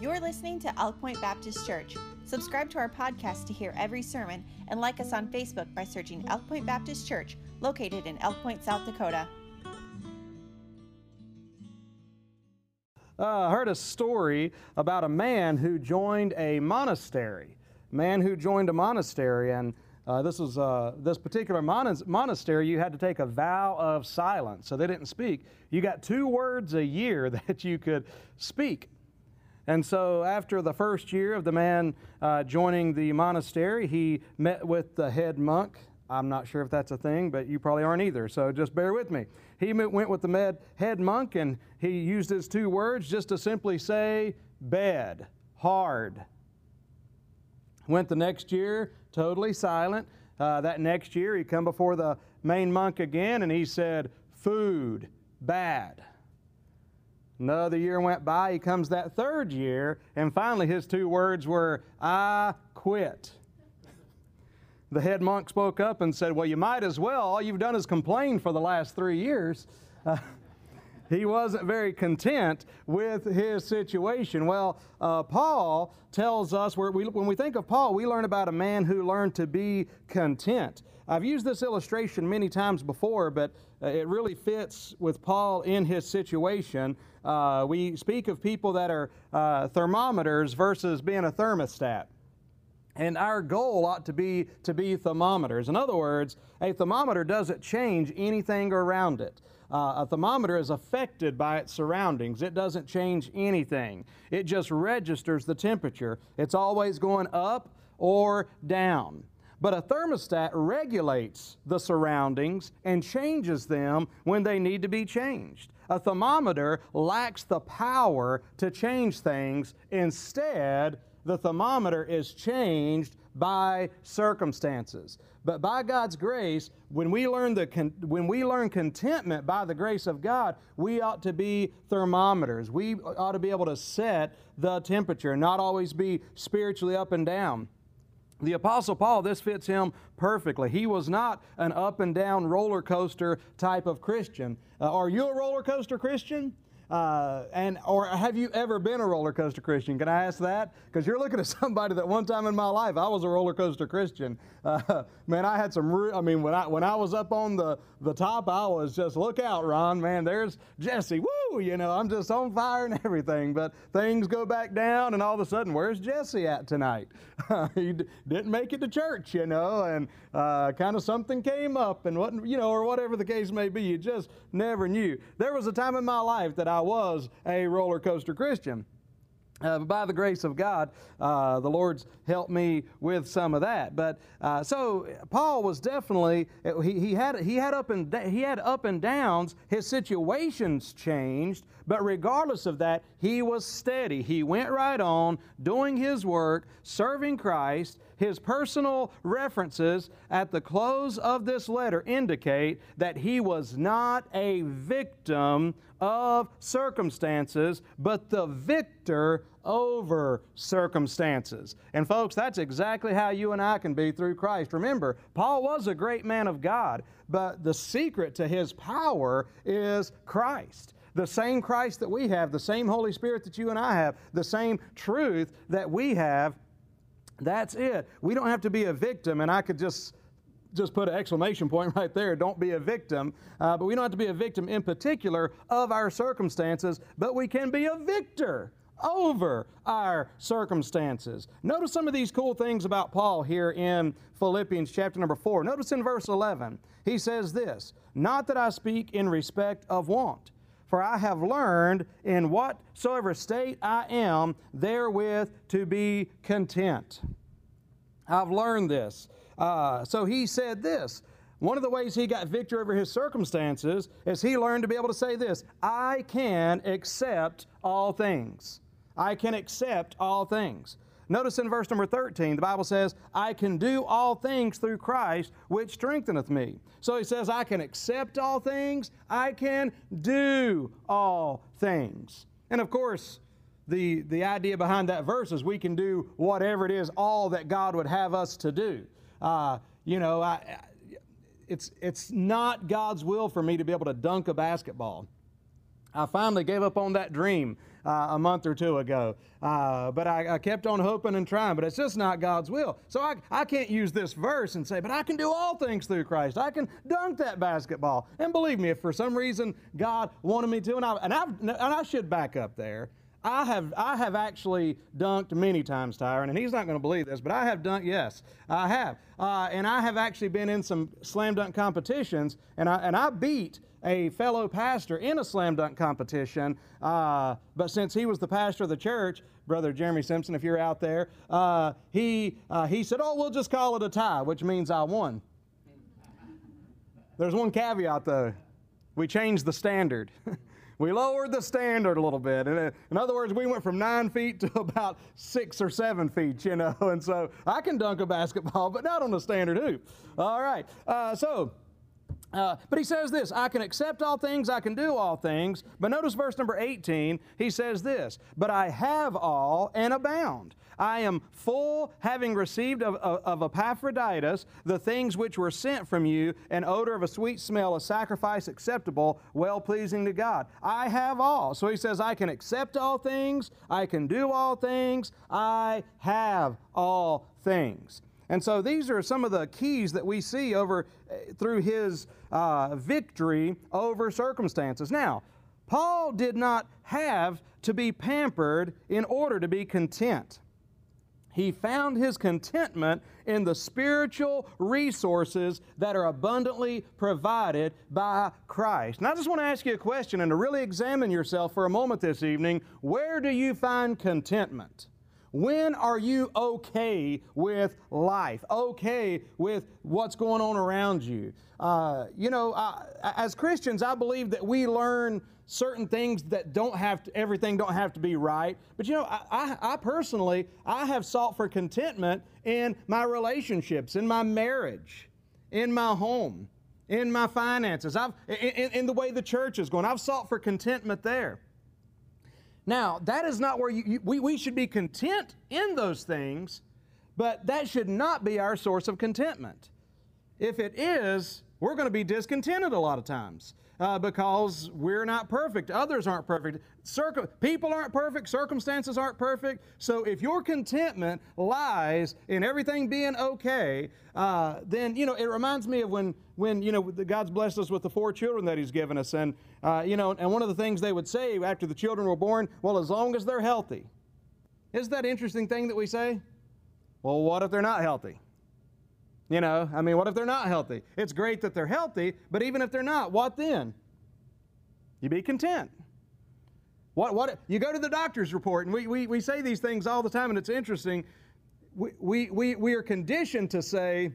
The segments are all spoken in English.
You're listening to Elk Point Baptist Church. Subscribe to our podcast to hear every sermon and like us on Facebook by searching Elk Point Baptist Church, located in Elk Point, South Dakota. uh, I heard a story about a man who joined a monastery. Man who joined a monastery, and uh, this was uh, this particular monas- monastery. You had to take a vow of silence, so they didn't speak. You got two words a year that you could speak. And so, after the first year of the man uh, joining the monastery, he met with the head monk. I'm not sure if that's a thing, but you probably aren't either, so just bear with me. He went with the med, head monk and he used his two words just to simply say, bed, hard. Went the next year, totally silent. Uh, that next year, he come before the main monk again and he said, food, bad. Another year went by, he comes that third year, and finally his two words were, I quit. The head monk spoke up and said, Well, you might as well. All you've done is complain for the last three years. Uh, he wasn't very content with his situation. Well, uh, Paul tells us, we, when we think of Paul, we learn about a man who learned to be content. I've used this illustration many times before, but uh, it really fits with Paul in his situation. Uh, we speak of people that are uh, thermometers versus being a thermostat. And our goal ought to be to be thermometers. In other words, a thermometer doesn't change anything around it. Uh, a thermometer is affected by its surroundings. It doesn't change anything. It just registers the temperature. It's always going up or down. But a thermostat regulates the surroundings and changes them when they need to be changed. A thermometer lacks the power to change things. Instead, the thermometer is changed by circumstances. But by God's grace, when we learn the when we learn contentment by the grace of God, we ought to be thermometers. We ought to be able to set the temperature, not always be spiritually up and down. The Apostle Paul, this fits him perfectly. He was not an up and down roller coaster type of Christian. Uh, are you a roller coaster Christian? Uh, and or have you ever been a roller coaster Christian? Can I ask that? Because you're looking at somebody that one time in my life I was a roller coaster Christian. Uh, man, I had some. Re- I mean, when I when I was up on the the top, I was just look out, Ron. Man, there's Jesse. Woo! You know, I'm just on fire and everything. But things go back down, and all of a sudden, where's Jesse at tonight? he d- didn't make it to church, you know, and uh, kind of something came up, and what you know, or whatever the case may be. You just never knew. There was a time in my life that I I was a roller coaster Christian. Uh, by the grace of God, uh, the Lord's helped me with some of that. But uh, so Paul was definitely he, he had he had up and he had up and downs. His situations changed, but regardless of that, he was steady. He went right on doing his work, serving Christ. His personal references at the close of this letter indicate that he was not a victim of circumstances, but the victor over circumstances. And folks, that's exactly how you and I can be through Christ. Remember, Paul was a great man of God, but the secret to his power is Christ the same Christ that we have, the same Holy Spirit that you and I have, the same truth that we have that's it. We don't have to be a victim, and I could just just put an exclamation point right there. Don't be a victim. Uh, but we don't have to be a victim in particular of our circumstances, but we can be a victor over our circumstances. Notice some of these cool things about Paul here in Philippians chapter number 4. Notice in verse 11, he says this Not that I speak in respect of want. For I have learned in whatsoever state I am, therewith to be content. I've learned this. Uh, so he said this. One of the ways he got victory over his circumstances is he learned to be able to say this I can accept all things. I can accept all things. Notice in verse number 13, the Bible says, I can do all things through Christ, which strengtheneth me. So he says, I can accept all things, I can do all things. And of course, the, the idea behind that verse is we can do whatever it is, all that God would have us to do. Uh, you know, I, it's, it's not God's will for me to be able to dunk a basketball. I finally gave up on that dream uh, a month or two ago. Uh, but I, I, kept on hoping and trying, but it's just not God's will. So I, I can't use this verse and say, but I can do all things through Christ. I can dunk that basketball. And believe me, if for some reason God wanted me to, and I, and I, and I should back up there. I have, I have actually dunked many times, Tyron, and he's not going to believe this, but I have dunked, yes, I have. Uh, and I have actually been in some slam dunk competitions, and I, and I beat a fellow pastor in a slam dunk competition. Uh, but since he was the pastor of the church, Brother Jeremy Simpson, if you're out there, uh, he, uh, he said, Oh, we'll just call it a tie, which means I won. There's one caveat, though. We changed the standard. we lowered the standard a little bit. And uh, in other words, we went from nine feet to about six or seven feet, you know. And so I can dunk a basketball, but not on a standard hoop. All right. Uh, so. Uh, but he says this I can accept all things, I can do all things. But notice verse number 18, he says this But I have all and abound. I am full, having received of, of, of, Epaphroditus the things which were sent from you, an odor of a sweet smell, a sacrifice acceptable, well pleasing to God. I have all. So he says, I can accept all things, I can do all things, I have all things. And so these are some of the keys that we see over eh, through his uh, victory over circumstances. Now, Paul did not have to be pampered in order to be content. He found his contentment in the spiritual resources that are abundantly provided by Christ. And I just want to ask you a question and to really examine yourself for a moment this evening. Where do you find contentment? When are you okay with life? Okay with what's going on around you? Uh, you know, uh, as Christians, I believe that we learn certain things that don't have to, everything don't have to be right. But you know, I, I, I, personally, I have sought for contentment in my relationships, in my marriage, in my home, in my finances, I've, in, in the way the church is going. I've sought for contentment there. Now, that is not where you, you, we, we should be content in those things, but that should not be our source of contentment. If it is, we're going to be discontented a lot of times uh, because we're not perfect. Others aren't perfect. People aren't perfect. Circumstances aren't perfect. So if your contentment lies in everything being okay, uh, then, you know, it reminds me of when, when, you know, God's blessed us with the four children that He's given us. And, uh, you know, and one of the things they would say after the children were born, well, as long as they're healthy. Isn't that interesting thing that we say? Well, what if they're not healthy? You know, I mean, what if they're not healthy? It's great that they're healthy, but even if they're not, what then? You be content. What, what, you go to the doctor's report, and we, we, we say these things all the time, and it's interesting. We, we, we, we are conditioned to say,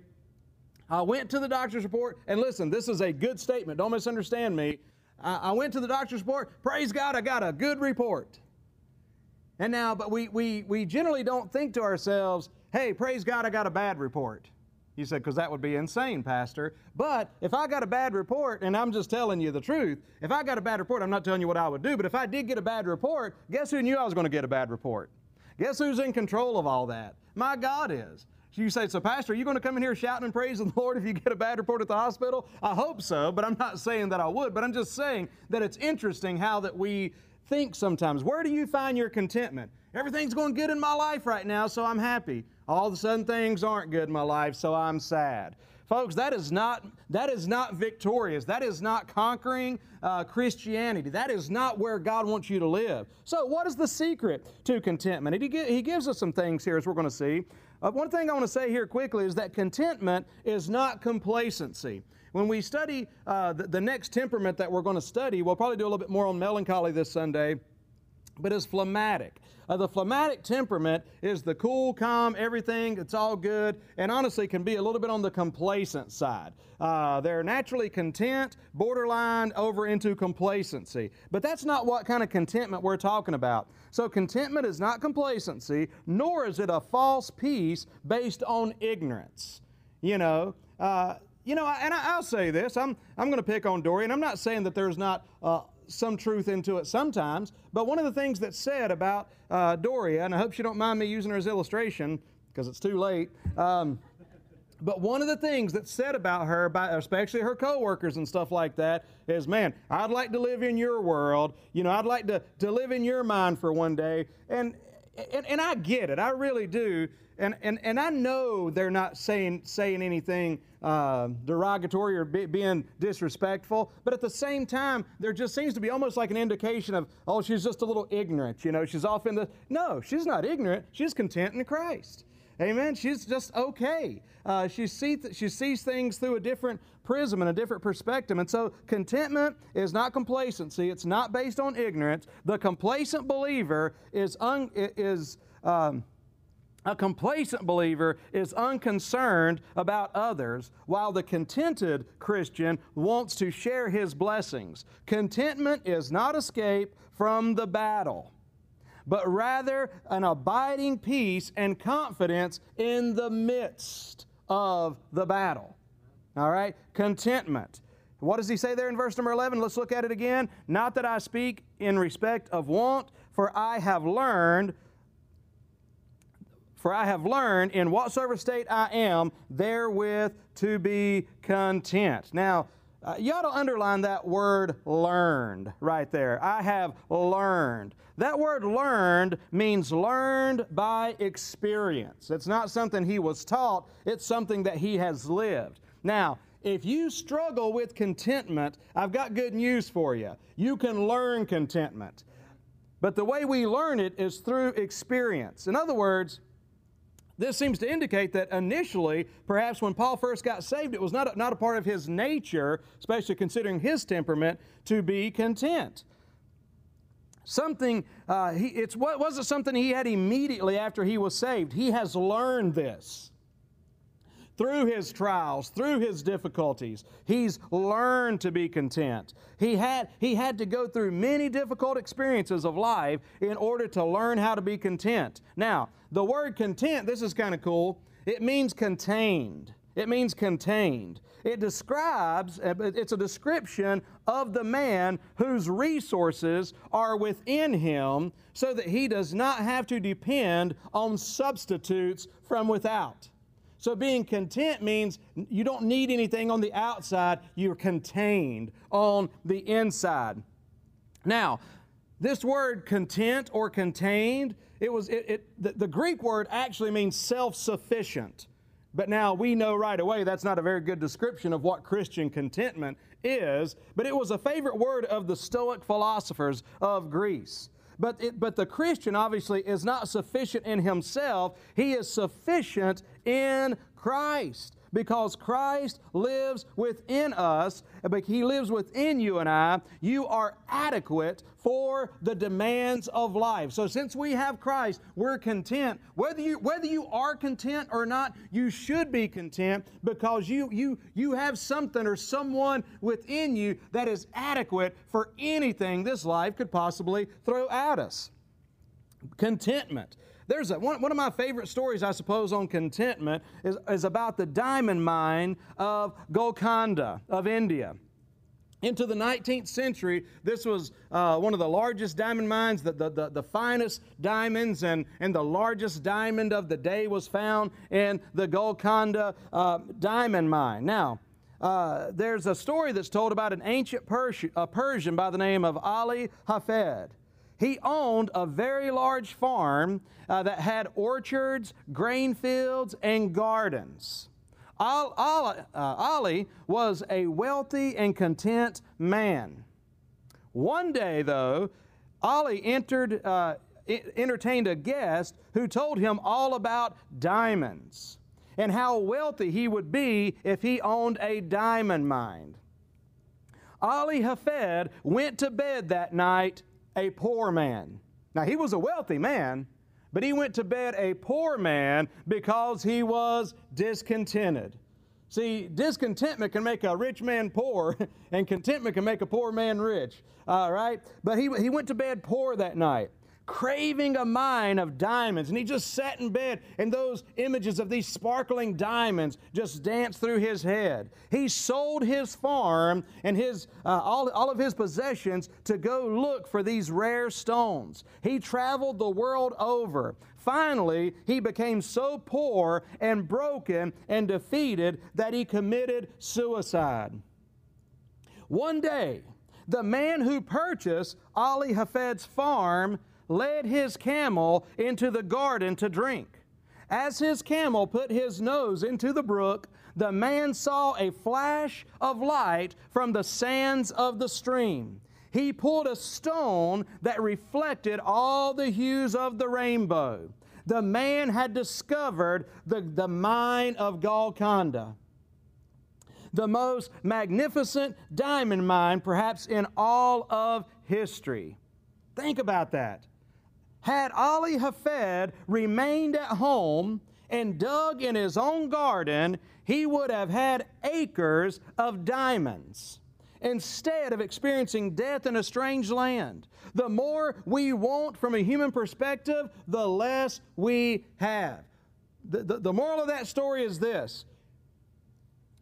I went to the doctor's report, and listen, this is a good statement. Don't misunderstand me. I, I went to the doctor's report. Praise God, I got a good report. And now, but we, we, we generally don't think to ourselves, hey, praise God, I got a bad report. You said, because that would be insane, Pastor. But if I got a bad report, and I'm just telling you the truth, if I got a bad report, I'm not telling you what I would do, but if I did get a bad report, guess who knew I was going to get a bad report? Guess who's in control of all that? My God is. So you say, so Pastor, are you going to come in here shouting and praising the Lord if you get a bad report at the hospital? I hope so, but I'm not saying that I would, but I'm just saying that it's interesting how that we think sometimes. Where do you find your contentment? Everything's going good in my life right now, so I'm happy. All of a sudden things aren't good in my life, so I'm sad. Folks, that is not, that is not victorious. That is not conquering uh, Christianity. That is not where God wants you to live. So, what is the secret to contentment? He, he gives us some things here, as we're going to see. Uh, one thing I want to say here quickly is that contentment is not complacency. When we study uh, the, the next temperament that we're going to study, we'll probably do a little bit more on melancholy this Sunday, but it's phlegmatic. Uh, the phlegmatic temperament is the cool, calm, everything, it's all good, and honestly can be a little bit on the complacent side. Uh, they're naturally content, borderline over into complacency. But that's not what kind of contentment we're talking about. So, contentment is not complacency, nor is it a false peace based on ignorance. You know, uh, you know, and I, will say this I'm, I'm going to pick on Dory, and I'm not saying that there's not some truth into it sometimes. But one of the things that's said about uh, Doria, and I hope you don't mind me using her as illustration because it's too late. Um, But one of the things that's said about her, by especially her coworkers and stuff like that, is, man, I'd like to live in your world. You know, I'd like to, to live in your mind for one day. And, and, and I get it. I really do. And, and, and I know they're not saying, saying anything uh, derogatory or be, being disrespectful, but at the same time, there just seems to be almost like an indication of, oh, she's just a little ignorant. You know, she's off in the. No, she's not ignorant. She's content in Christ. Amen. She's just okay. Uh, she, see th- she sees things through a different prism and a different perspective. And so contentment is not complacency. It's not based on ignorance. The complacent believer is, un- is um, a complacent believer is unconcerned about others, while the contented Christian wants to share his blessings. Contentment is not escape from the battle but rather an abiding peace and confidence in the midst of the battle. All right? Contentment. What does he say there in verse number 11? Let's look at it again. Not that I speak in respect of want, for I have learned. For I have learned in whatsoever state I am, therewith to be content. Now, uh, you ought to underline that word learned right there. I have learned. That word learned means learned by experience. It's not something he was taught, it's something that he has lived. Now, if you struggle with contentment, I've got good news for you. You can learn contentment. But the way we learn it is through experience. In other words, this seems to indicate that initially, perhaps when Paul first got saved, it was not a, not a part of his nature, especially considering his temperament, to be content. Something, uh, he, it's what wasn't something he had immediately after he was saved. He has learned this through his trials, through his difficulties. He's learned to be content. He had, he had to go through many difficult experiences of life in order to learn how to be content. Now, the word content, this is kind of cool, it means contained. It means contained. It describes, uh, it's a description of the man whose resources are within him so that he does not have to depend on substitutes from without. So being content means you don't need anything on the outside, you're contained on the inside. Now, this word content or contained, it was it, it the, the Greek word actually means self-sufficient. But now we know right away that's not a very good description of what Christian contentment is, but it was a favorite word of the Stoic philosophers of Greece. But, it, but the Christian obviously is not sufficient in himself, he is sufficient in Christ because Christ lives within us, but He lives within you and I, you are adequate for the demands of life. So since we have Christ, we're content. Whether you whether you are content or not, you should be content because you you you have something or someone within you that is adequate for anything this life could possibly throw at us. Contentment. There's a, one, one of my favorite stories, I suppose, on contentment is, is about the diamond mine of Golconda of India. Into the 19th century, this was uh, one of the largest diamond mines, the, the, the, the, finest diamonds, and, and the largest diamond of the day was found in the Golconda uh, diamond mine. Now, uh, there's a story that's told about an ancient Persian, Persian by the name of Ali Hafed. He owned a very large farm uh, that had orchards, grain fields, and gardens. Ali, uh, was a wealthy and content man. One day, though, Ali entered, uh, entertained a guest who told him all about diamonds and how wealthy he would be if he owned a diamond mine. Ali Hafed went to bed that night a poor man. Now, he was a wealthy man, but he went to bed a poor man because he was discontented. See, discontentment can make a rich man poor, and contentment can make a poor man rich. All right? But he, he went to bed poor that night. Craving a mine of diamonds. And he just sat in bed, and those images of these sparkling diamonds just danced through his head. He sold his farm and his, uh, all, all of his possessions to go look for these rare stones. He traveled the world over. Finally, he became so poor and broken and defeated that he committed suicide. One day, the man who purchased Ali Hafed's farm led his camel into the garden to drink. As his camel put his nose into the brook, the man saw a flash of light from the sands of the stream. He pulled a stone that reflected all the hues of the rainbow. The man had discovered the, the mine of Golconda, the most magnificent diamond mine perhaps in all of history. Think about that. Had Ali Hafed remained at home and dug in his own garden, he would have had acres of diamonds instead of experiencing death in a strange land. The more we want from a human perspective, the less we have. The, the, the, moral of that story is this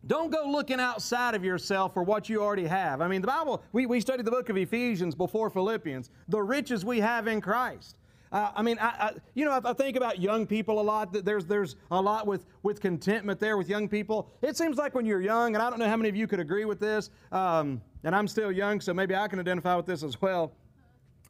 don't go looking outside of yourself for what you already have. I mean, the Bible, we, we studied the book of Ephesians before Philippians, the riches we have in Christ. Uh, I mean, I, I, you know, I, I, think about young people a lot. That there's there's a lot with with contentment there with young people. It seems like when you're young, and I don't know how many of you could agree with this. Um, and I'm still young, so maybe I can identify with this as well.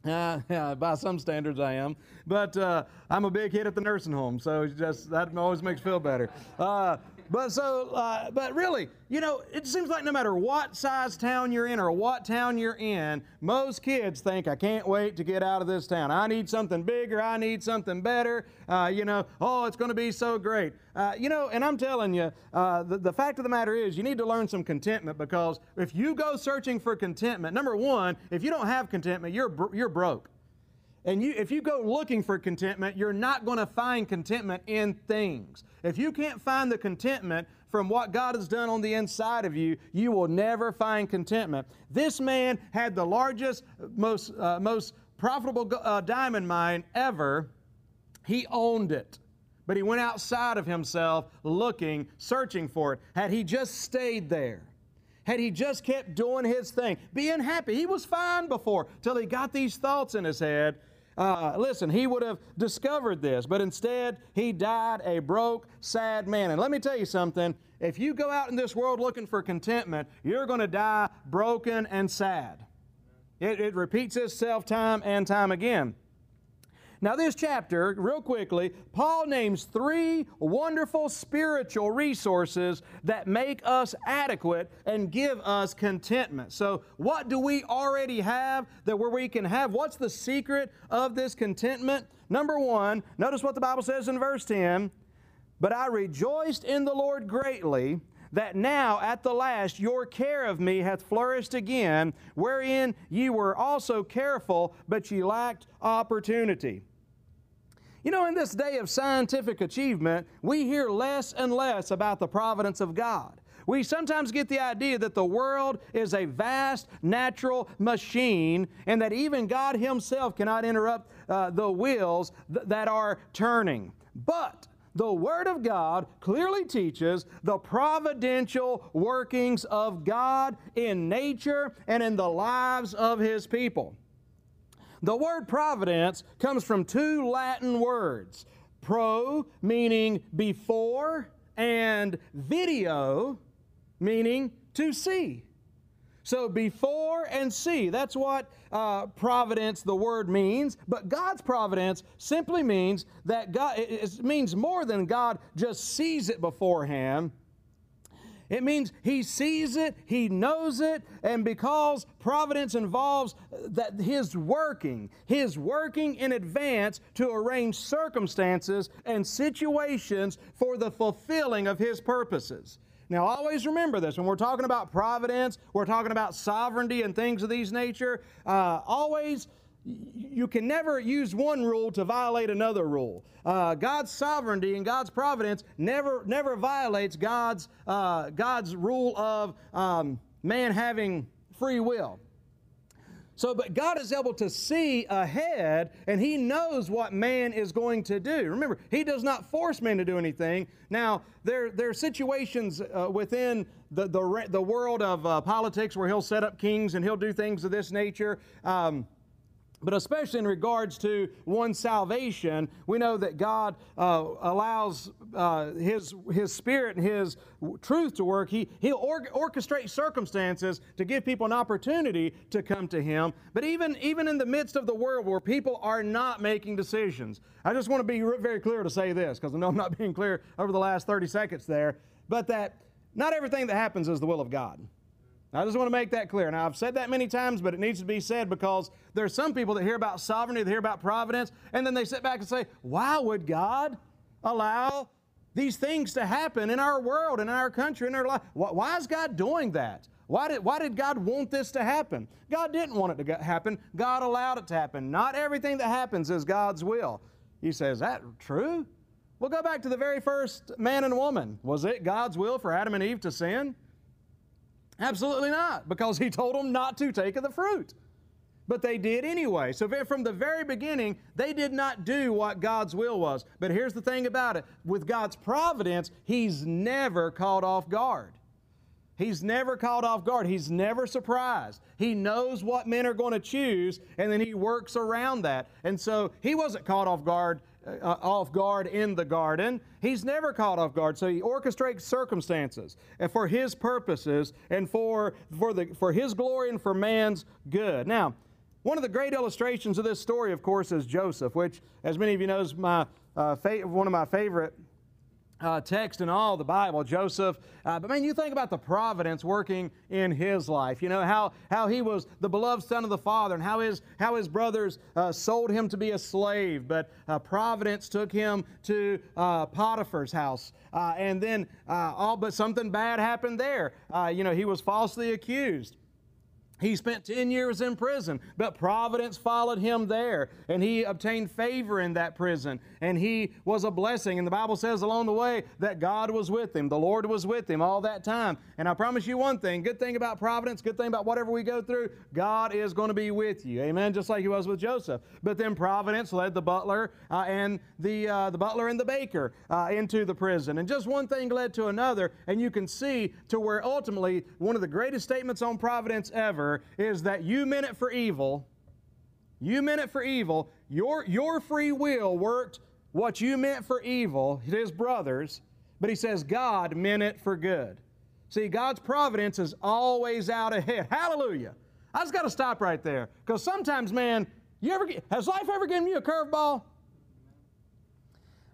Uh, yeah, by some standards, I am. But uh, I'm a big hit at the nursing home, so just that always makes me feel better. Uh, but so, uh, but really, you know, it seems like no matter what size town you're in or what town you're in, most kids think, I can't wait to get out of this town. I need something bigger. I need something better. Uh, you know, oh, it's going to be so great. Uh, you know, and I'm telling you, uh, the, the fact of the matter is, you need to learn some contentment because if you go searching for contentment, number one, if you don't have contentment, you're, you're broke. And you, if you go looking for contentment, you're not going to find contentment in things. If you can't find the contentment from what God has done on the inside of you, you will never find contentment. This man had the largest, most, uh, most profitable uh, diamond mine ever. He owned it. But he went outside of himself looking, searching for it. Had he just stayed there, had he just kept doing his thing, being happy, he was fine before till he got these thoughts in his head uh, listen, he would have discovered this, but instead he died a broke, sad man. And let me tell you something if you go out in this world looking for contentment, you're going to die broken and sad. It, it repeats itself time and time again. Now, this chapter, real quickly, Paul names three wonderful spiritual resources that make us adequate and give us contentment. So, what do we already have that where we can have? What's the secret of this contentment? Number one, notice what the Bible says in verse 10 But I rejoiced in the Lord greatly that now at the last your care of me hath flourished again, wherein ye were also careful, but ye lacked opportunity. You know, in this day of scientific achievement, we hear less and less about the providence of God. We sometimes get the idea that the world is a vast natural machine and that even God Himself cannot interrupt uh, the wheels th- that are turning. But the Word of God clearly teaches the providential workings of God in nature and in the lives of His people. The word providence comes from two Latin words pro, meaning before, and video, meaning to see. So before and see, that's what uh, providence, the word means. But God's providence simply means that God, it means more than God just sees it beforehand. It means he sees it, he knows it, and because providence involves that his working, his working in advance to arrange circumstances and situations for the fulfilling of his purposes. Now, always remember this when we're talking about providence, we're talking about sovereignty and things of these nature. Uh, always you can never use one rule to violate another rule. Uh, God's sovereignty and God's providence never never violates God's uh, God's rule of um, man having free will. So, but God is able to see ahead and He knows what man is going to do. Remember, He does not force man to do anything. Now, there, there are situations uh, within the, the, the world of uh, politics where He'll set up kings and He'll do things of this nature. Um, but especially in regards to one's salvation, we know that God uh, allows uh, His, His Spirit and His truth to work. He, he'll or- orchestrate circumstances to give people an opportunity to come to Him. But even, even in the midst of the world where people are not making decisions, I just want to be very clear to say this, because I know I'm not being clear over the last 30 seconds there, but that not everything that happens is the will of God. I just want to make that clear. Now, I've said that many times, but it needs to be said because there are some people that hear about sovereignty, they hear about providence, and then they sit back and say, why would God allow these things to happen in our world, in our country, in our life? Why is God doing that? Why did, why did God want this to happen? God didn't want it to happen. God allowed it to happen. Not everything that happens is God's will. You say, is that true? Well, go back to the very first man and woman. Was it God's will for Adam and Eve to sin? Absolutely not, because he told them not to take of the fruit. But they did anyway. So from the very beginning, they did not do what God's will was. But here's the thing about it with God's providence, He's never caught off guard. He's never caught off guard. He's never surprised. He knows what men are going to choose, and then he works around that. And so he wasn't caught off guard uh, off guard in the garden. He's never caught off guard. So he orchestrates circumstances and for his purposes and for, for, the, for his glory and for man's good. Now, one of the great illustrations of this story, of course, is Joseph, which, as many of you know, is my, uh, one of my favorite uh, text in all the Bible, Joseph. Uh, but man, you think about the providence working in his life. You know how how he was the beloved son of the Father, and how his how his brothers uh, sold him to be a slave, but uh, providence took him to uh, Potiphar's house, uh, and then all but something bad happened there. you know, he was falsely accused. He spent 10 years in prison, but providence followed him there, and he obtained favor in that prison, and he was a blessing. And the Bible says along the way that God was with him, the Lord was with him all that time. And I promise you one thing good thing about providence, good thing about whatever we go through, God is going to be with you. Amen. Just like he was with Joseph. But then providence led the butler uh, and the, uh, the butler and the baker uh, into the prison. And just one thing led to another, and you can see to where ultimately one of the greatest statements on providence ever is that you meant it for evil. You meant it for evil. Your, your free will worked what you meant for evil, his brothers, but he says God meant it for good. See, God's providence is always out ahead. Hallelujah. I just got to stop right there because sometimes, man, you ever get, has life ever given you a curveball?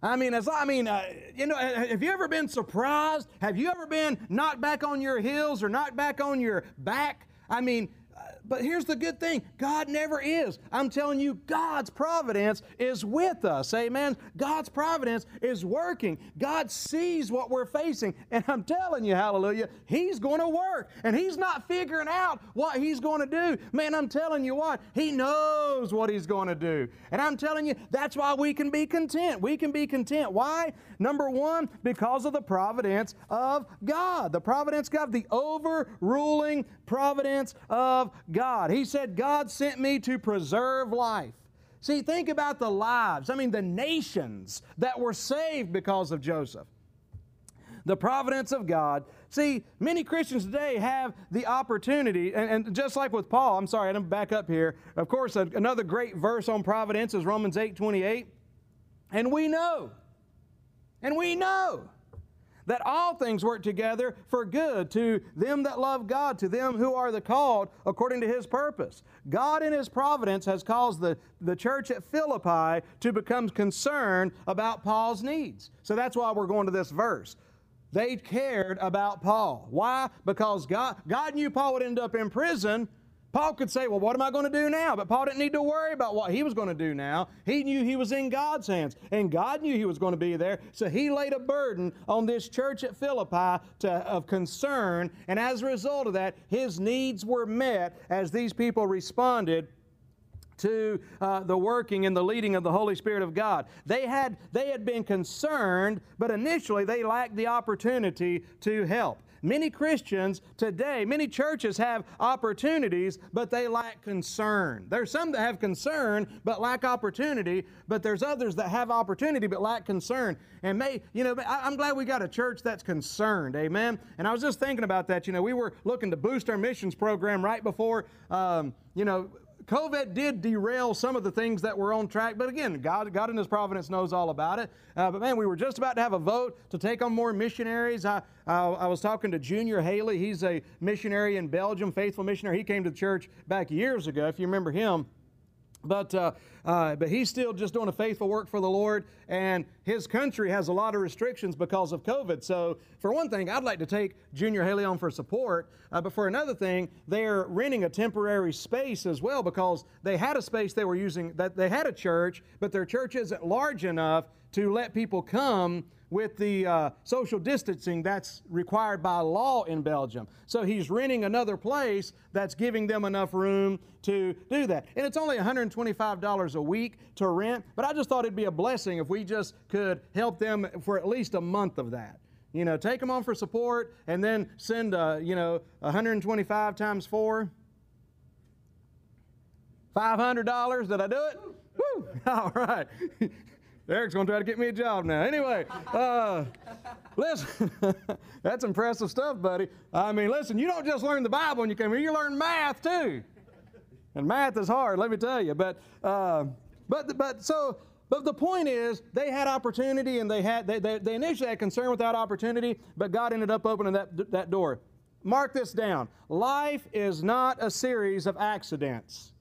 I mean, as I mean, uh, you know, have you ever been surprised? Have you ever been knocked back on your heels or knocked back on your back I mean, uh, but here's the good thing God never is. I'm telling you, God's providence is with us. Amen. God's providence is working. God sees what we're facing. And I'm telling you, hallelujah, He's going to work. And He's not figuring out what He's going to do. Man, I'm telling you what, He knows what He's going to do. And I'm telling you, that's why we can be content. We can be content. Why? Number one, because of the providence of God. The providence of God, the overruling providence of God. He said, God sent me to preserve life. See, think about the lives, I mean, the nations that were saved because of Joseph. The providence of God. See, many Christians today have the opportunity, and, and just like with Paul, I'm sorry, I'm back up here. Of course, another great verse on providence is Romans 8 28. And we know, and we know that all things work together for good to them that love God, to them who are the called according to His purpose. God in His providence has caused the, the church at Philippi to become concerned about Paul's needs. So that's why we're going to this verse. They cared about Paul. Why? Because God, God knew Paul would end up in prison, Paul could say, Well, what am I going to do now? But Paul didn't need to worry about what he was going to do now. He knew he was in God's hands, and God knew he was going to be there. So he laid a burden on this church at Philippi to, of concern, and as a result of that, his needs were met as these people responded to uh, the working and the leading of the Holy Spirit of God. They had, they had been concerned, but initially they lacked the opportunity to help. Many Christians today, many churches have opportunities, but they lack concern. There's some that have concern but lack opportunity, but there's others that have opportunity but lack concern. And may, you know, I'm glad we got a church that's concerned, amen. And I was just thinking about that. You know, we were looking to boost our missions program right before, um, you know, COVID did derail some of the things that were on track, but again, God, God in His providence knows all about it. Uh, but man, we were just about to have a vote to take on more missionaries. I, I, I was talking to Junior Haley. He's a missionary in Belgium, faithful missionary. He came to the church back years ago, if you remember him. But, uh, uh, but he's still just doing a faithful work for the Lord, and his country has a lot of restrictions because of COVID. So, for one thing, I'd like to take Junior Haley on for support. Uh, but for another thing, they're renting a temporary space as well because they had a space they were using, that they had a church, but their church isn't large enough to let people come with the uh, social distancing that's required by law in Belgium. So he's renting another place that's giving them enough room to do that. And it's only $125 a week to rent, but I just thought it'd be a blessing if we just could help them for at least a month of that. You know, take them on for support and then send, uh, you know, 125 times four. $500. Did I do it? Woo! All right. Eric's going to try to get me a job now. Anyway, uh, listen, that's impressive stuff, buddy. I mean, listen, you don't just learn the Bible when you come here, you learn math too. And math is hard, let me tell you. But, uh, but, but so, but the point is, they had opportunity and they had, they, they, they initially had concern without opportunity, but God ended up opening that, that door. Mark this down. Life is not a series of accidents.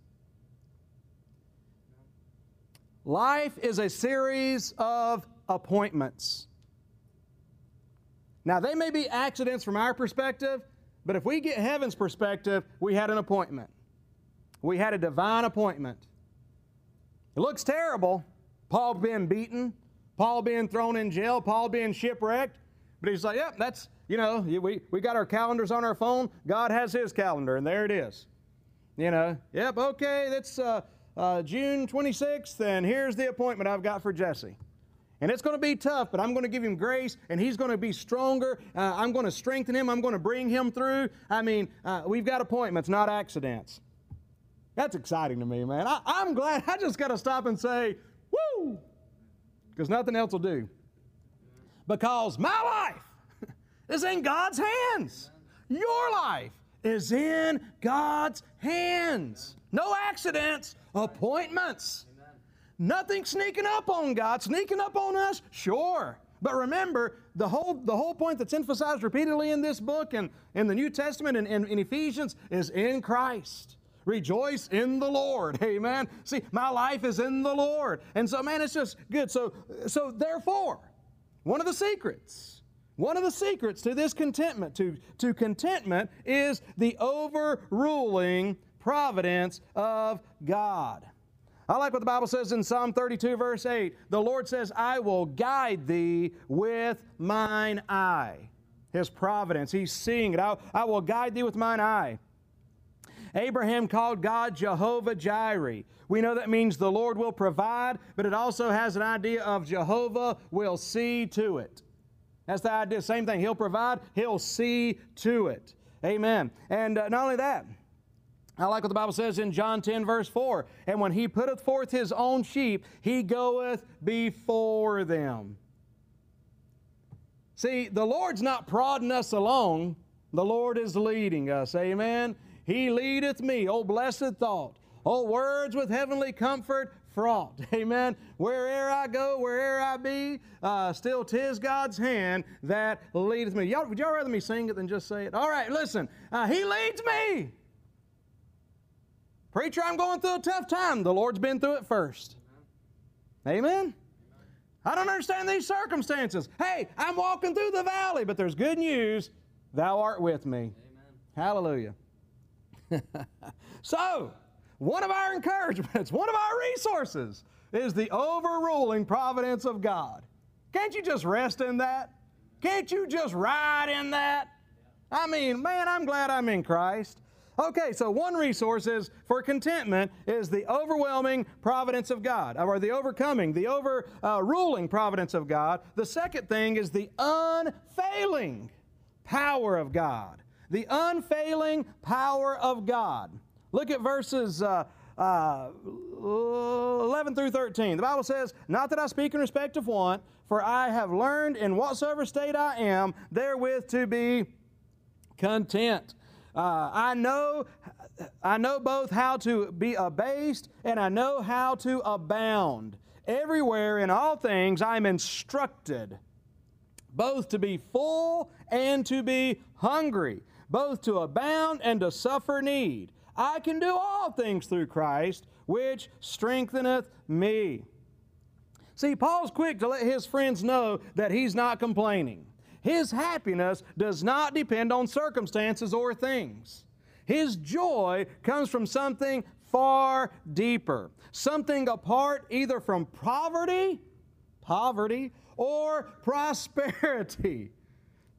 Life is a series of appointments. Now, they may be accidents from our perspective, but if we get heaven's perspective, we had an appointment. We had a divine appointment. It looks terrible. Paul being beaten, Paul being thrown in jail, Paul being shipwrecked. But he's like, yep, that's, you know, we, we got our calendars on our phone. God has his calendar, and there it is. You know, yep, okay, that's, uh, uh, June 26th, and here's the appointment I've got for Jesse. And it's going to be tough, but I'm going to give him grace, and he's going to be stronger. Uh, I'm going to strengthen him. I'm going to bring him through. I mean, uh, we've got appointments, not accidents. That's exciting to me, man. I, I'm glad. I just got to stop and say, woo, because nothing else will do. Because my life is in God's hands. Your life is in God's hands. No accidents, appointments. Amen. Nothing sneaking up on God, sneaking up on us, sure. But remember, the whole, the whole point that's emphasized repeatedly in this book and in the New Testament and in Ephesians is in Christ. Rejoice in the Lord. Amen. See, my life is in the Lord. And so, man, it's just good. So, so therefore, one of the secrets, one of the secrets to this contentment, to, to contentment, is the overruling providence of God. I like what the Bible says in Psalm 32, verse 8. The Lord says, I will guide thee with mine eye. His providence, He's seeing it. I, I will guide thee with mine eye. Abraham called God Jehovah Jireh. We know that means the Lord will provide, but it also has an idea of Jehovah will see to it. That's the idea. Same thing. He'll provide, He'll see to it. Amen. And uh, not only that, I like what the Bible says in John 10, verse 4. And when he putteth forth his own sheep, he goeth before them. See, the Lord's not prodding us along, the Lord is leading us. Amen. He leadeth me. Oh, blessed thought. Oh, words with heavenly comfort fraught. Amen. Where'er I go, where'er I be, uh, still tis God's hand that leadeth me. Y'all, would y'all rather me sing it than just say it? All right, listen. Uh, he leads me. Preacher, I'm going through a tough time. The Lord's been through it first. Amen? Amen? I don't understand these circumstances. Hey, I'm walking through the valley, but there's good news. Thou art with me. Amen. Hallelujah. so, one of our encouragements, one of our resources is the overruling providence of God. Can't you just rest in that? Can't you just ride in that? I mean, man, I'm glad I'm in Christ. Okay, so one resource is for contentment is the overwhelming providence of God, or the overcoming, the overruling uh, providence of God. The second thing is the unfailing power of God. The unfailing power of God. Look at verses uh, uh, 11 through 13. The Bible says, Not that I speak in respect of want, for I have learned in whatsoever state I am, therewith to be content. Uh, I know I know both how to be abased and I know how to abound. Everywhere in all things I am instructed, both to be full and to be hungry, both to abound and to suffer need. I can do all things through Christ, which strengtheneth me. See, Paul's quick to let his friends know that he's not complaining. His happiness does not depend on circumstances or things. His joy comes from something far deeper, something apart either from poverty, poverty, or prosperity.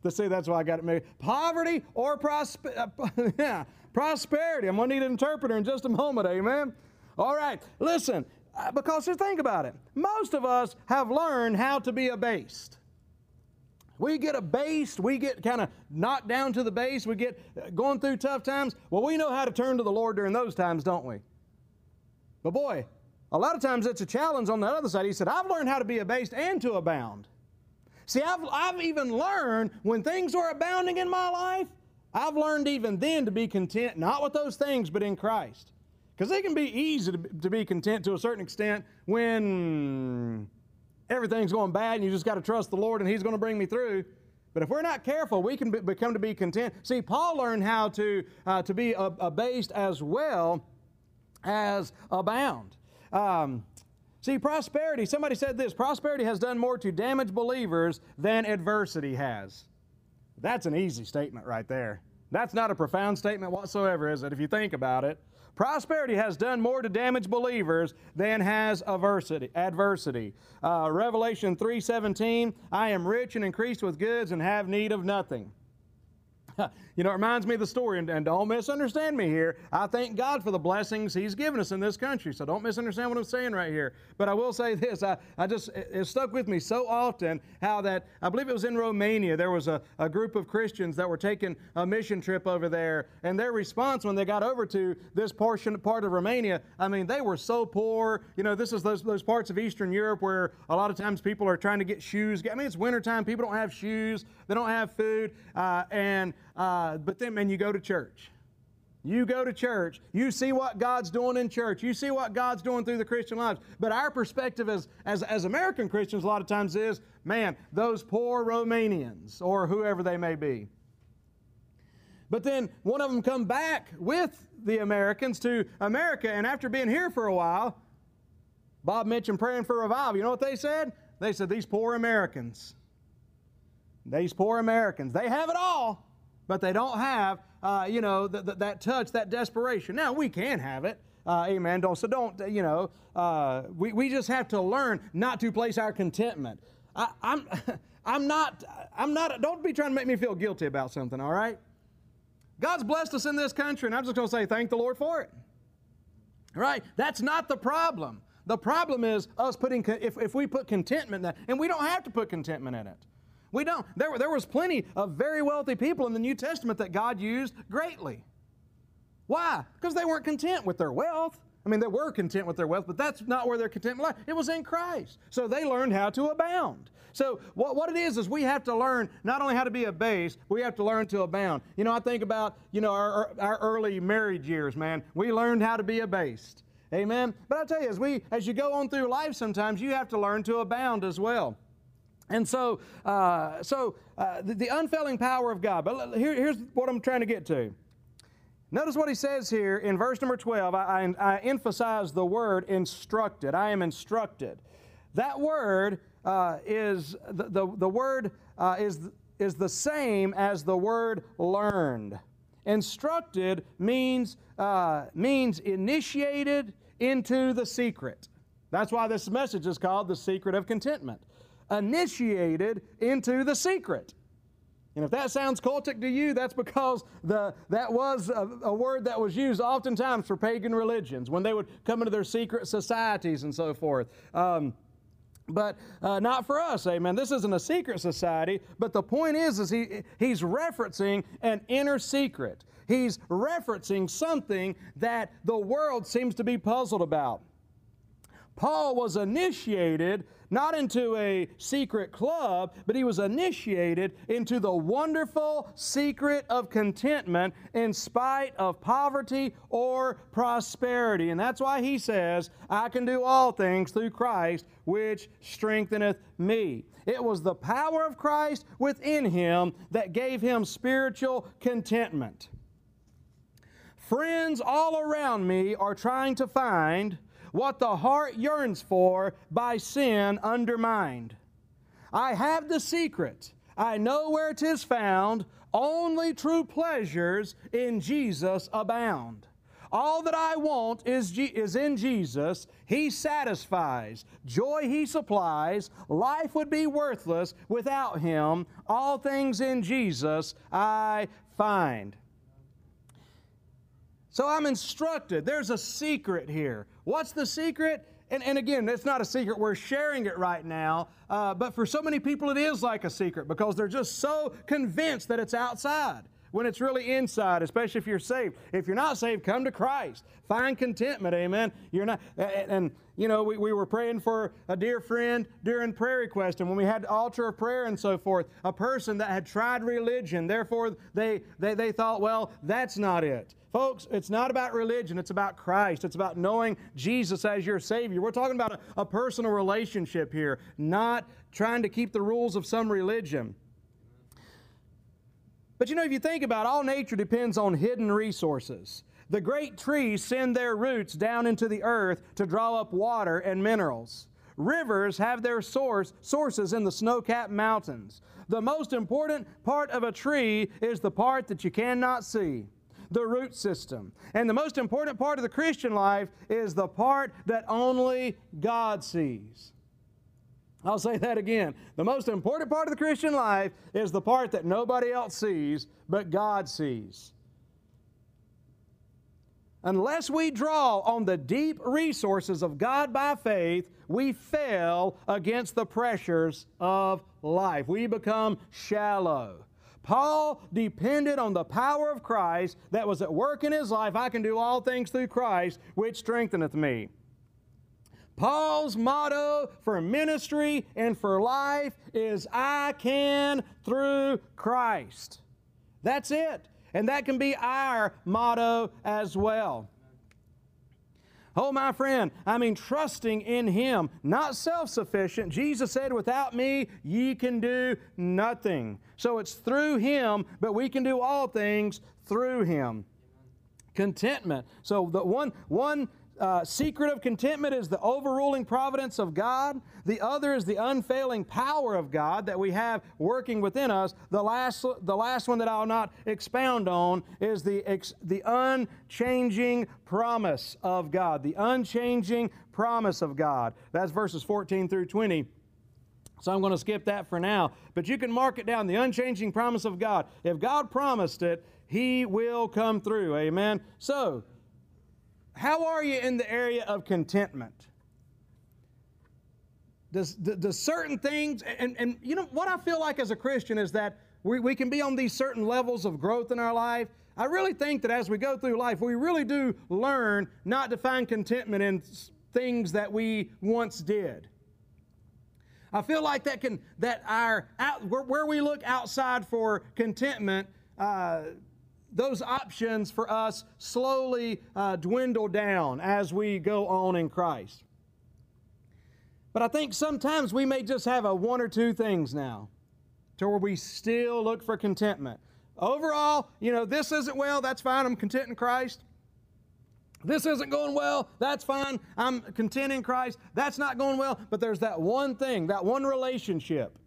To say that's why I got it made. Poverty or prosperity. yeah, prosperity. I'm going to need an interpreter in just a moment, amen? All right, listen, uh, because think about it. Most of us have learned how to be abased. We get abased, we get kind of knocked down to the base, we get uh, going through tough times. Well, we know how to turn to the Lord during those times, don't we? But boy, a lot of times it's a challenge on the other side. He said, I've learned how to be abased and to abound. See, I've, I've even learned when things are abounding in my life, I've learned even then to be content, not with those things, but in Christ. Because it can be easy to, to be content to a certain extent when everything's going bad and you just got to trust the Lord and He's going to bring me through. But if we're not careful, we can be, become to be content. See, Paul learned how to, uh, to be abased as well as abound. Um, see, prosperity, somebody said this prosperity has done more to damage believers than adversity has. That's an easy statement right there. That's not a profound statement whatsoever, is it, if you think about it? Prosperity has done more to damage believers than has adversity. adversity. Uh, Revelation 3.17, I am rich and increased with goods and have need of nothing. you know, it reminds me of the story, and, and, don't misunderstand me here. I thank God for the blessings He's given us in this country, so don't misunderstand what I'm saying right here. But I will say this I, I just, it, it stuck with me so often how that, I believe it was in Romania, there was a, a group of Christians that were taking a mission trip over there, and their response when they got over to this portion, part of Romania, I mean, they were so poor. You know, this is those, those parts of Eastern Europe where a lot of times people are trying to get shoes. I mean, it's wintertime, people don't have shoes, they don't have food, uh, and uh, but then, man, you go to church. You go to church, you see what God's doing in church, you see what God's doing through the Christian lives. But our perspective as, as, as American Christians a lot of times is, man, those poor Romanians or whoever they may be. But then one of them come back with the Americans to America, and after being here for a while, Bob mentioned praying for revival. You know what they said? They said, These poor Americans. These poor Americans. They have it all but they don't have, uh, you know, th- th- that touch, that desperation. Now, we can have it. Uh, amen. Don't, so don't, you know, uh, we, we just have to learn not to place our contentment. I, I'm, I'm not, I'm not, don't be trying to make me feel guilty about something, all right? God's blessed us in this country, and I'm just going to say thank the Lord for it. Right? That's not the problem. The problem is us putting, if, if we put contentment in that, and we don't have to put contentment in it. We don't. There, there was plenty of very wealthy people in the New Testament that God used greatly. Why? Because they weren't content with their wealth. I mean, they were content with their wealth, but that's not where their contentment lied. It was in Christ. So they learned how to abound. So what, what it is is we have to learn not only how to be a base, we have to learn to abound. You know, I think about, you know, our, our early marriage years, man. We learned how to be abased. Amen. But I tell you, as we as you go on through life, sometimes you have to learn to abound as well. And so, uh, so uh, the, the, unfailing power of God. But here, here's what I'm trying to get to. Notice what he says here in verse number 12. I, I, I emphasize the word instructed. I am instructed. That word uh, is the, the, the word uh, is, is the same as the word learned. Instructed means, uh, means initiated into the secret. That's why this message is called the secret of contentment initiated into the secret. And if that sounds cultic to you, that's because the, that was a, a, word that was used oftentimes for pagan religions when they would come into their secret societies and so forth. Um, but uh, not for us amen this isn't a secret society but the point is is he he's referencing an inner secret he's referencing something that the world seems to be puzzled about paul was initiated not into a secret club, but he was initiated into the wonderful secret of contentment in spite of poverty or prosperity. And that's why he says, I can do all things through Christ, which strengtheneth me. It was the power of Christ within him that gave him spiritual contentment. Friends all around me are trying to find what the heart yearns for by sin undermined. I have the secret. I know where it is found. Only true pleasures in Jesus abound. All that I want is, G- is in Jesus. He satisfies. Joy He supplies. Life would be worthless without Him. All things in Jesus I find. So I'm instructed. There's a secret here. What's the secret? And, and again, it's not a secret. We're sharing it right now. Uh, but for so many people, it is like a secret because they're just so convinced that it's outside when it's really inside, especially if you're saved. If you're not saved, come to Christ. Find contentment, amen. You're not, and, you know, we, we were praying for a dear friend during prayer request, and when we had altar of prayer and so forth, a person that had tried religion, therefore they, they, they thought, well, that's not it. Folks, it's not about religion, it's about Christ. It's about knowing Jesus as your Savior. We're talking about a, a personal relationship here, not trying to keep the rules of some religion. But you know, if you think about it, all nature depends on hidden resources. The great trees send their roots down into the earth to draw up water and minerals. Rivers have their source, sources in the snow capped mountains. The most important part of a tree is the part that you cannot see the root system. And the most important part of the Christian life is the part that only God sees. I'll say that again. The most important part of the Christian life is the part that nobody else sees, but God sees. Unless we draw on the deep resources of God by faith, we fail against the pressures of life. We become shallow. Paul depended on the power of Christ that was at work in his life. I can do all things through Christ, which strengtheneth me. Paul's motto for ministry and for life is I can through Christ. That's it. And that can be our motto as well. Oh, my friend, I mean, trusting in Him, not self sufficient. Jesus said, Without me, ye can do nothing. So it's through Him, but we can do all things through Him. Contentment. So the one, one uh, secret of contentment is the overruling providence of God. The other is the unfailing power of God that we have working within us. The last, the last one that I'll not expound on is the, ex, the unchanging promise of God. The unchanging promise of God. That's verses 14 through 20. So I'm going to skip that for now. But you can mark it down the unchanging promise of God. If God promised it, He will come through. Amen. So, how are you in the area of contentment? Does, does certain things, and, and you know, what I feel like as a Christian is that we, we can be on these certain levels of growth in our life. I really think that as we go through life, we really do learn not to find contentment in things that we once did. I feel like that can that our out, where, we look outside for contentment, uh, those options for us slowly uh, dwindle down as we go on in Christ. But I think sometimes we may just have a one or two things now to where we still look for contentment. Overall, you know, this isn't well, that's fine, I'm content in Christ. This isn't going well, that's fine, I'm content in Christ. That's not going well, but there's that one thing, that one relationship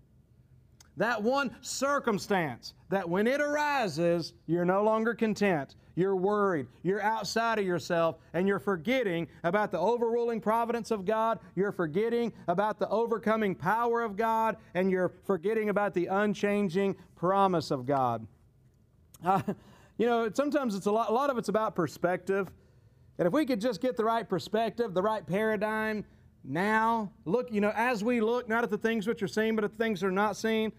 that one circumstance that when it arises, you're no longer content. You're worried. You're outside of yourself and you're forgetting about the overruling providence of God. You're forgetting about the overcoming power of God and you're forgetting about the unchanging promise of God. Uh, you know, sometimes it's a lot, a lot of it's about perspective. And if we could just get the right perspective, the right paradigm, now, look, you know, as we look not at the things which are seen, but at the things that are not seen.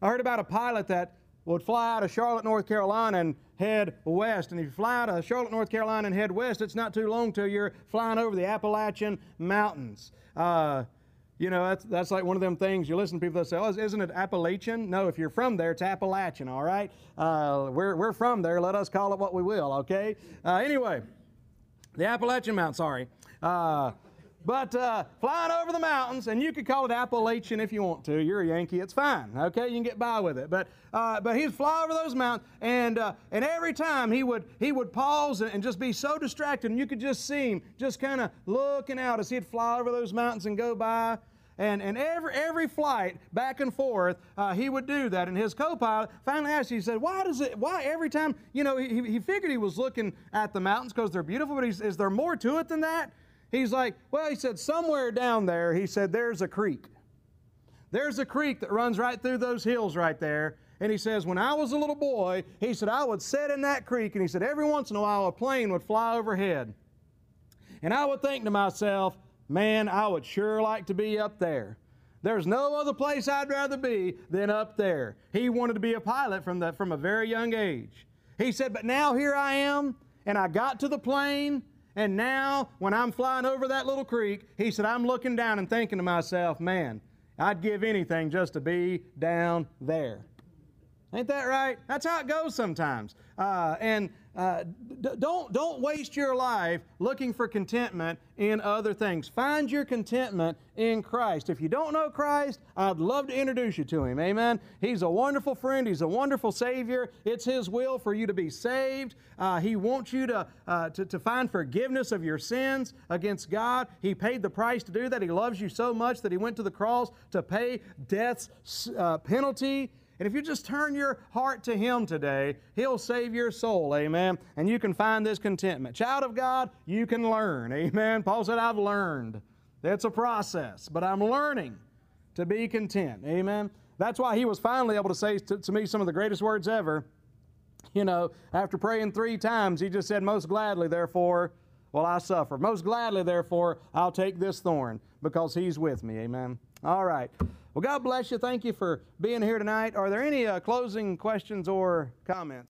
I heard about a pilot that would fly out of Charlotte, North Carolina and head west. And if you fly out of Charlotte, North Carolina and head west, it's not too long till you're flying over the Appalachian Mountains. Uh, you know, that's, that's like one of them things you listen to people that say, oh, isn't it Appalachian? No, if you're from there, it's Appalachian, all right? Uh, we're, we're from there. Let us call it what we will, okay? Uh, anyway, the Appalachian Mountain, sorry. But uh, flying over the mountains, and you could call it Appalachian if you want to. You're a Yankee, it's fine. Okay, you can get by with it. But uh, but he'd fly over those mountains, and uh, and every time he would he would pause and, and just be so distracted, and you could just see him just kind of looking out as he'd fly over those mountains and go by. And, and every, every flight back and forth, uh, he would do that. And his co-pilot finally asked, he said, why does it, why every time, you know, he, he figured he was looking at the mountains because they're beautiful, but is there more to it than that? He's like, well, he said, somewhere down there, he said, there's a creek. There's a creek that runs right through those hills right there. And he says, when I was a little boy, he said, I would sit in that creek, and he said, every once in a while a plane would fly overhead. And I would think to myself, man, I would sure like to be up there. There's no other place I'd rather be than up there. He wanted to be a pilot from, the, from a very young age. He said, but now here I am, and I got to the plane, and now, when I'm flying over that little creek, he said, I'm looking down and thinking to myself, man, I'd give anything just to be down there. Ain't that right? That's how it goes sometimes. Uh, and uh, d- don't, don't waste your life looking for contentment in other things. Find your contentment in Christ. If you don't know Christ, I'd love to introduce you to Him. Amen. He's a wonderful friend, He's a wonderful Savior. It's His will for you to be saved. Uh, he wants you to, uh, to, to find forgiveness of your sins against God. He paid the price to do that. He loves you so much that He went to the cross to pay death's uh, penalty. And if you just turn your heart to Him today, He'll save your soul, amen. And you can find this contentment. Child of God, you can learn, amen. Paul said, I've learned. It's a process, but I'm learning to be content, amen. That's why he was finally able to say to, to me some of the greatest words ever. You know, after praying three times, he just said, Most gladly, therefore, will I suffer. Most gladly, therefore, I'll take this thorn because He's with me. Amen. All right. Well, God bless you. Thank you for being here tonight. Are there any uh, closing questions or comments?